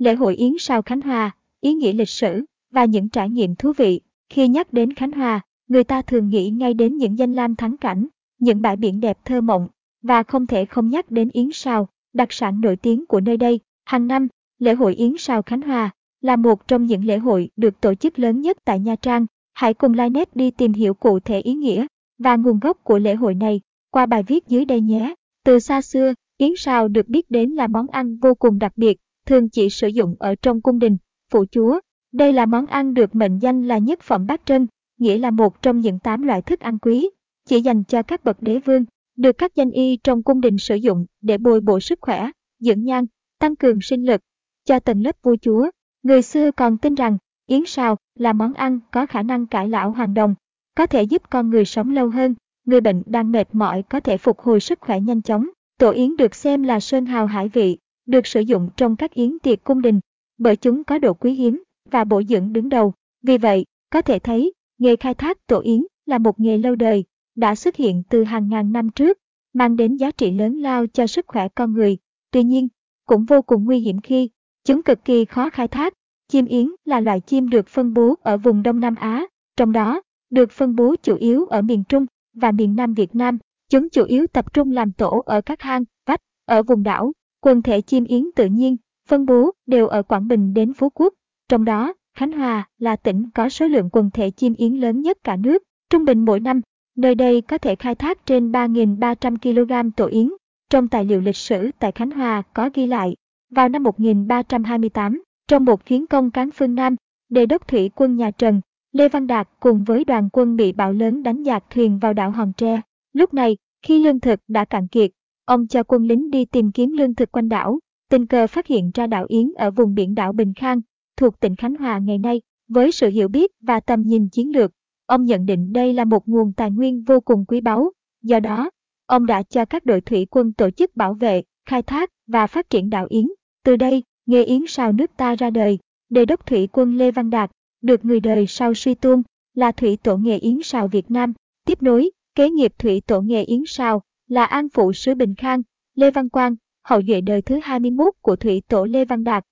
lễ hội Yến Sao Khánh Hòa, ý nghĩa lịch sử và những trải nghiệm thú vị. Khi nhắc đến Khánh Hòa, người ta thường nghĩ ngay đến những danh lam thắng cảnh, những bãi biển đẹp thơ mộng và không thể không nhắc đến Yến Sao, đặc sản nổi tiếng của nơi đây. Hàng năm, lễ hội Yến Sao Khánh Hòa là một trong những lễ hội được tổ chức lớn nhất tại Nha Trang. Hãy cùng Linet đi tìm hiểu cụ thể ý nghĩa và nguồn gốc của lễ hội này qua bài viết dưới đây nhé. Từ xa xưa, Yến Sao được biết đến là món ăn vô cùng đặc biệt, thường chỉ sử dụng ở trong cung đình, phủ chúa. Đây là món ăn được mệnh danh là nhất phẩm bát trân, nghĩa là một trong những tám loại thức ăn quý, chỉ dành cho các bậc đế vương, được các danh y trong cung đình sử dụng để bồi bổ sức khỏe, dưỡng nhan, tăng cường sinh lực cho tầng lớp vua chúa. Người xưa còn tin rằng yến sao là món ăn có khả năng cải lão hoàng đồng, có thể giúp con người sống lâu hơn, người bệnh đang mệt mỏi có thể phục hồi sức khỏe nhanh chóng. Tổ yến được xem là sơn hào hải vị, được sử dụng trong các yến tiệc cung đình, bởi chúng có độ quý hiếm và bổ dưỡng đứng đầu. Vì vậy, có thể thấy, nghề khai thác tổ yến là một nghề lâu đời, đã xuất hiện từ hàng ngàn năm trước, mang đến giá trị lớn lao cho sức khỏe con người. Tuy nhiên, cũng vô cùng nguy hiểm khi chúng cực kỳ khó khai thác. Chim yến là loài chim được phân bố ở vùng Đông Nam Á, trong đó được phân bố chủ yếu ở miền Trung và miền Nam Việt Nam. Chúng chủ yếu tập trung làm tổ ở các hang, vách, ở vùng đảo. Quần thể chim yến tự nhiên, phân bố đều ở Quảng Bình đến Phú Quốc. Trong đó, Khánh Hòa là tỉnh có số lượng quần thể chim yến lớn nhất cả nước. Trung bình mỗi năm, nơi đây có thể khai thác trên 3.300 kg tổ yến. Trong tài liệu lịch sử tại Khánh Hòa có ghi lại, vào năm 1328, trong một chuyến công cán phương Nam, đề đốc thủy quân nhà Trần, Lê Văn Đạt cùng với đoàn quân bị bão lớn đánh dạt thuyền vào đảo Hòn Tre. Lúc này, khi lương thực đã cạn kiệt, ông cho quân lính đi tìm kiếm lương thực quanh đảo, tình cờ phát hiện ra đảo Yến ở vùng biển đảo Bình Khang, thuộc tỉnh Khánh Hòa ngày nay. Với sự hiểu biết và tầm nhìn chiến lược, ông nhận định đây là một nguồn tài nguyên vô cùng quý báu. Do đó, ông đã cho các đội thủy quân tổ chức bảo vệ, khai thác và phát triển đảo Yến. Từ đây, nghề Yến sao nước ta ra đời. Đề đốc thủy quân Lê Văn Đạt, được người đời sau suy tôn, là thủy tổ nghề Yến sao Việt Nam. Tiếp nối, kế nghiệp thủy tổ nghề Yến sao là An Phụ sứ Bình Khang, Lê Văn Quang, hậu duệ đời thứ 21 của thủy tổ Lê Văn Đạt.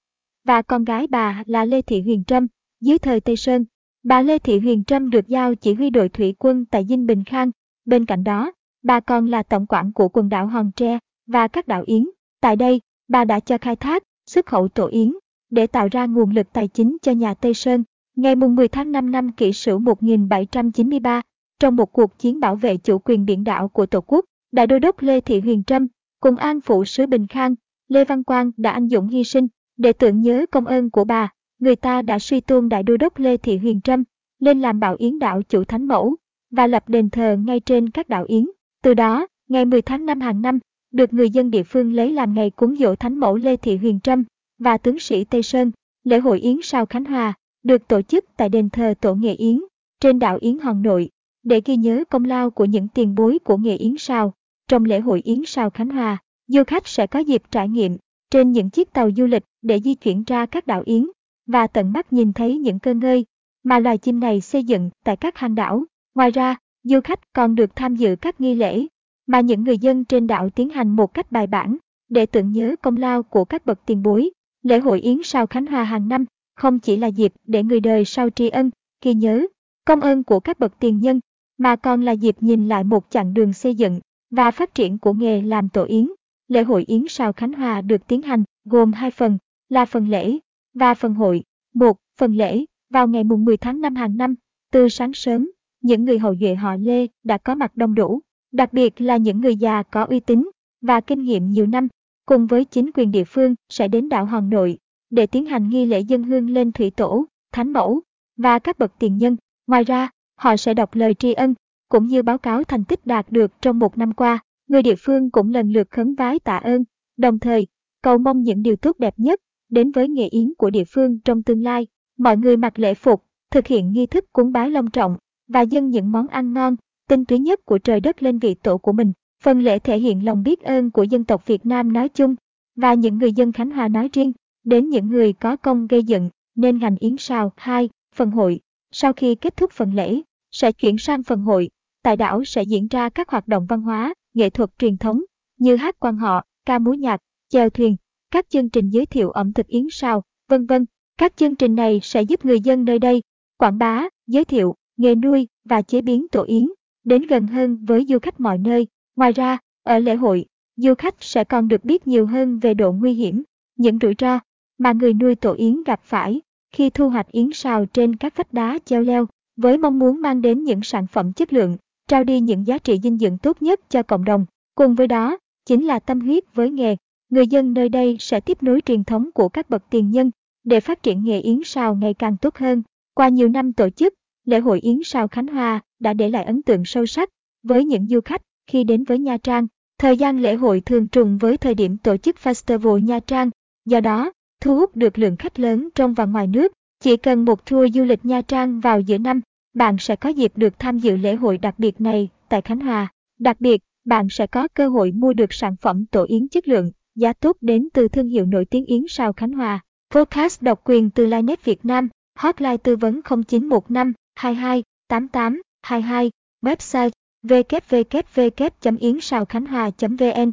Và con gái bà là Lê Thị Huyền Trâm, dưới thời Tây Sơn. Bà Lê Thị Huyền Trâm được giao chỉ huy đội thủy quân tại Dinh Bình Khang. Bên cạnh đó, bà còn là tổng quản của quần đảo Hòn Tre và các đảo Yến. Tại đây, bà đã cho khai thác, xuất khẩu tổ yến, để tạo ra nguồn lực tài chính cho nhà Tây Sơn. Ngày 10 tháng 5 năm kỷ sửu 1793, trong một cuộc chiến bảo vệ chủ quyền biển đảo của Tổ quốc, Đại đô đốc Lê Thị Huyền Trâm cùng an phụ sứ Bình Khang, Lê Văn Quang đã anh dũng hy sinh để tưởng nhớ công ơn của bà. Người ta đã suy tôn Đại đô đốc Lê Thị Huyền Trâm lên làm bảo yến đạo chủ thánh mẫu và lập đền thờ ngay trên các đạo yến. Từ đó, ngày 10 tháng 5 hàng năm, được người dân địa phương lấy làm ngày cúng dỗ thánh mẫu Lê Thị Huyền Trâm và tướng sĩ Tây Sơn. Lễ hội Yến Sao Khánh Hòa được tổ chức tại đền thờ Tổ Nghệ Yến trên đảo Yến Hòn Nội để ghi nhớ công lao của những tiền bối của nghề Yến Sao. Trong lễ hội Yến Sao Khánh Hòa, du khách sẽ có dịp trải nghiệm trên những chiếc tàu du lịch để di chuyển ra các đảo Yến và tận mắt nhìn thấy những cơ ngơi mà loài chim này xây dựng tại các hang đảo. Ngoài ra, du khách còn được tham dự các nghi lễ mà những người dân trên đảo tiến hành một cách bài bản để tưởng nhớ công lao của các bậc tiền bối. Lễ hội Yến Sao Khánh Hòa hàng năm không chỉ là dịp để người đời sau tri ân, ghi nhớ công ơn của các bậc tiền nhân, mà còn là dịp nhìn lại một chặng đường xây dựng và phát triển của nghề làm tổ yến. Lễ hội Yến Sao Khánh Hòa được tiến hành gồm hai phần là phần lễ và phần hội. Một, phần lễ vào ngày mùng 10 tháng 5 hàng năm, từ sáng sớm, những người hậu duệ họ Lê đã có mặt đông đủ đặc biệt là những người già có uy tín và kinh nghiệm nhiều năm, cùng với chính quyền địa phương sẽ đến đảo Hòn Nội để tiến hành nghi lễ dân hương lên thủy tổ, thánh mẫu và các bậc tiền nhân. Ngoài ra, họ sẽ đọc lời tri ân cũng như báo cáo thành tích đạt được trong một năm qua. Người địa phương cũng lần lượt khấn vái tạ ơn, đồng thời cầu mong những điều tốt đẹp nhất đến với nghề yến của địa phương trong tương lai. Mọi người mặc lễ phục, thực hiện nghi thức cúng bái long trọng và dâng những món ăn ngon tinh túy nhất của trời đất lên vị tổ của mình. Phần lễ thể hiện lòng biết ơn của dân tộc Việt Nam nói chung và những người dân Khánh Hòa nói riêng đến những người có công gây dựng nên ngành yến sao 2, phần hội. Sau khi kết thúc phần lễ, sẽ chuyển sang phần hội. Tại đảo sẽ diễn ra các hoạt động văn hóa, nghệ thuật truyền thống như hát quan họ, ca múa nhạc, chèo thuyền, các chương trình giới thiệu ẩm thực yến sao, vân vân. Các chương trình này sẽ giúp người dân nơi đây quảng bá, giới thiệu nghề nuôi và chế biến tổ yến đến gần hơn với du khách mọi nơi. Ngoài ra, ở lễ hội, du khách sẽ còn được biết nhiều hơn về độ nguy hiểm, những rủi ro mà người nuôi tổ yến gặp phải khi thu hoạch yến sào trên các vách đá treo leo, với mong muốn mang đến những sản phẩm chất lượng, trao đi những giá trị dinh dưỡng tốt nhất cho cộng đồng. Cùng với đó, chính là tâm huyết với nghề. Người dân nơi đây sẽ tiếp nối truyền thống của các bậc tiền nhân để phát triển nghề yến sào ngày càng tốt hơn. Qua nhiều năm tổ chức, lễ hội yến sào Khánh Hòa đã để lại ấn tượng sâu sắc với những du khách khi đến với Nha Trang. Thời gian lễ hội thường trùng với thời điểm tổ chức Festival Nha Trang, do đó, thu hút được lượng khách lớn trong và ngoài nước. Chỉ cần một tour du lịch Nha Trang vào giữa năm, bạn sẽ có dịp được tham dự lễ hội đặc biệt này tại Khánh Hòa. Đặc biệt, bạn sẽ có cơ hội mua được sản phẩm tổ yến chất lượng, giá tốt đến từ thương hiệu nổi tiếng yến sao Khánh Hòa. Podcast độc quyền từ Linet Việt Nam, hotline tư vấn 0915 22 88 22, website www.yến sao khánh hòa.vn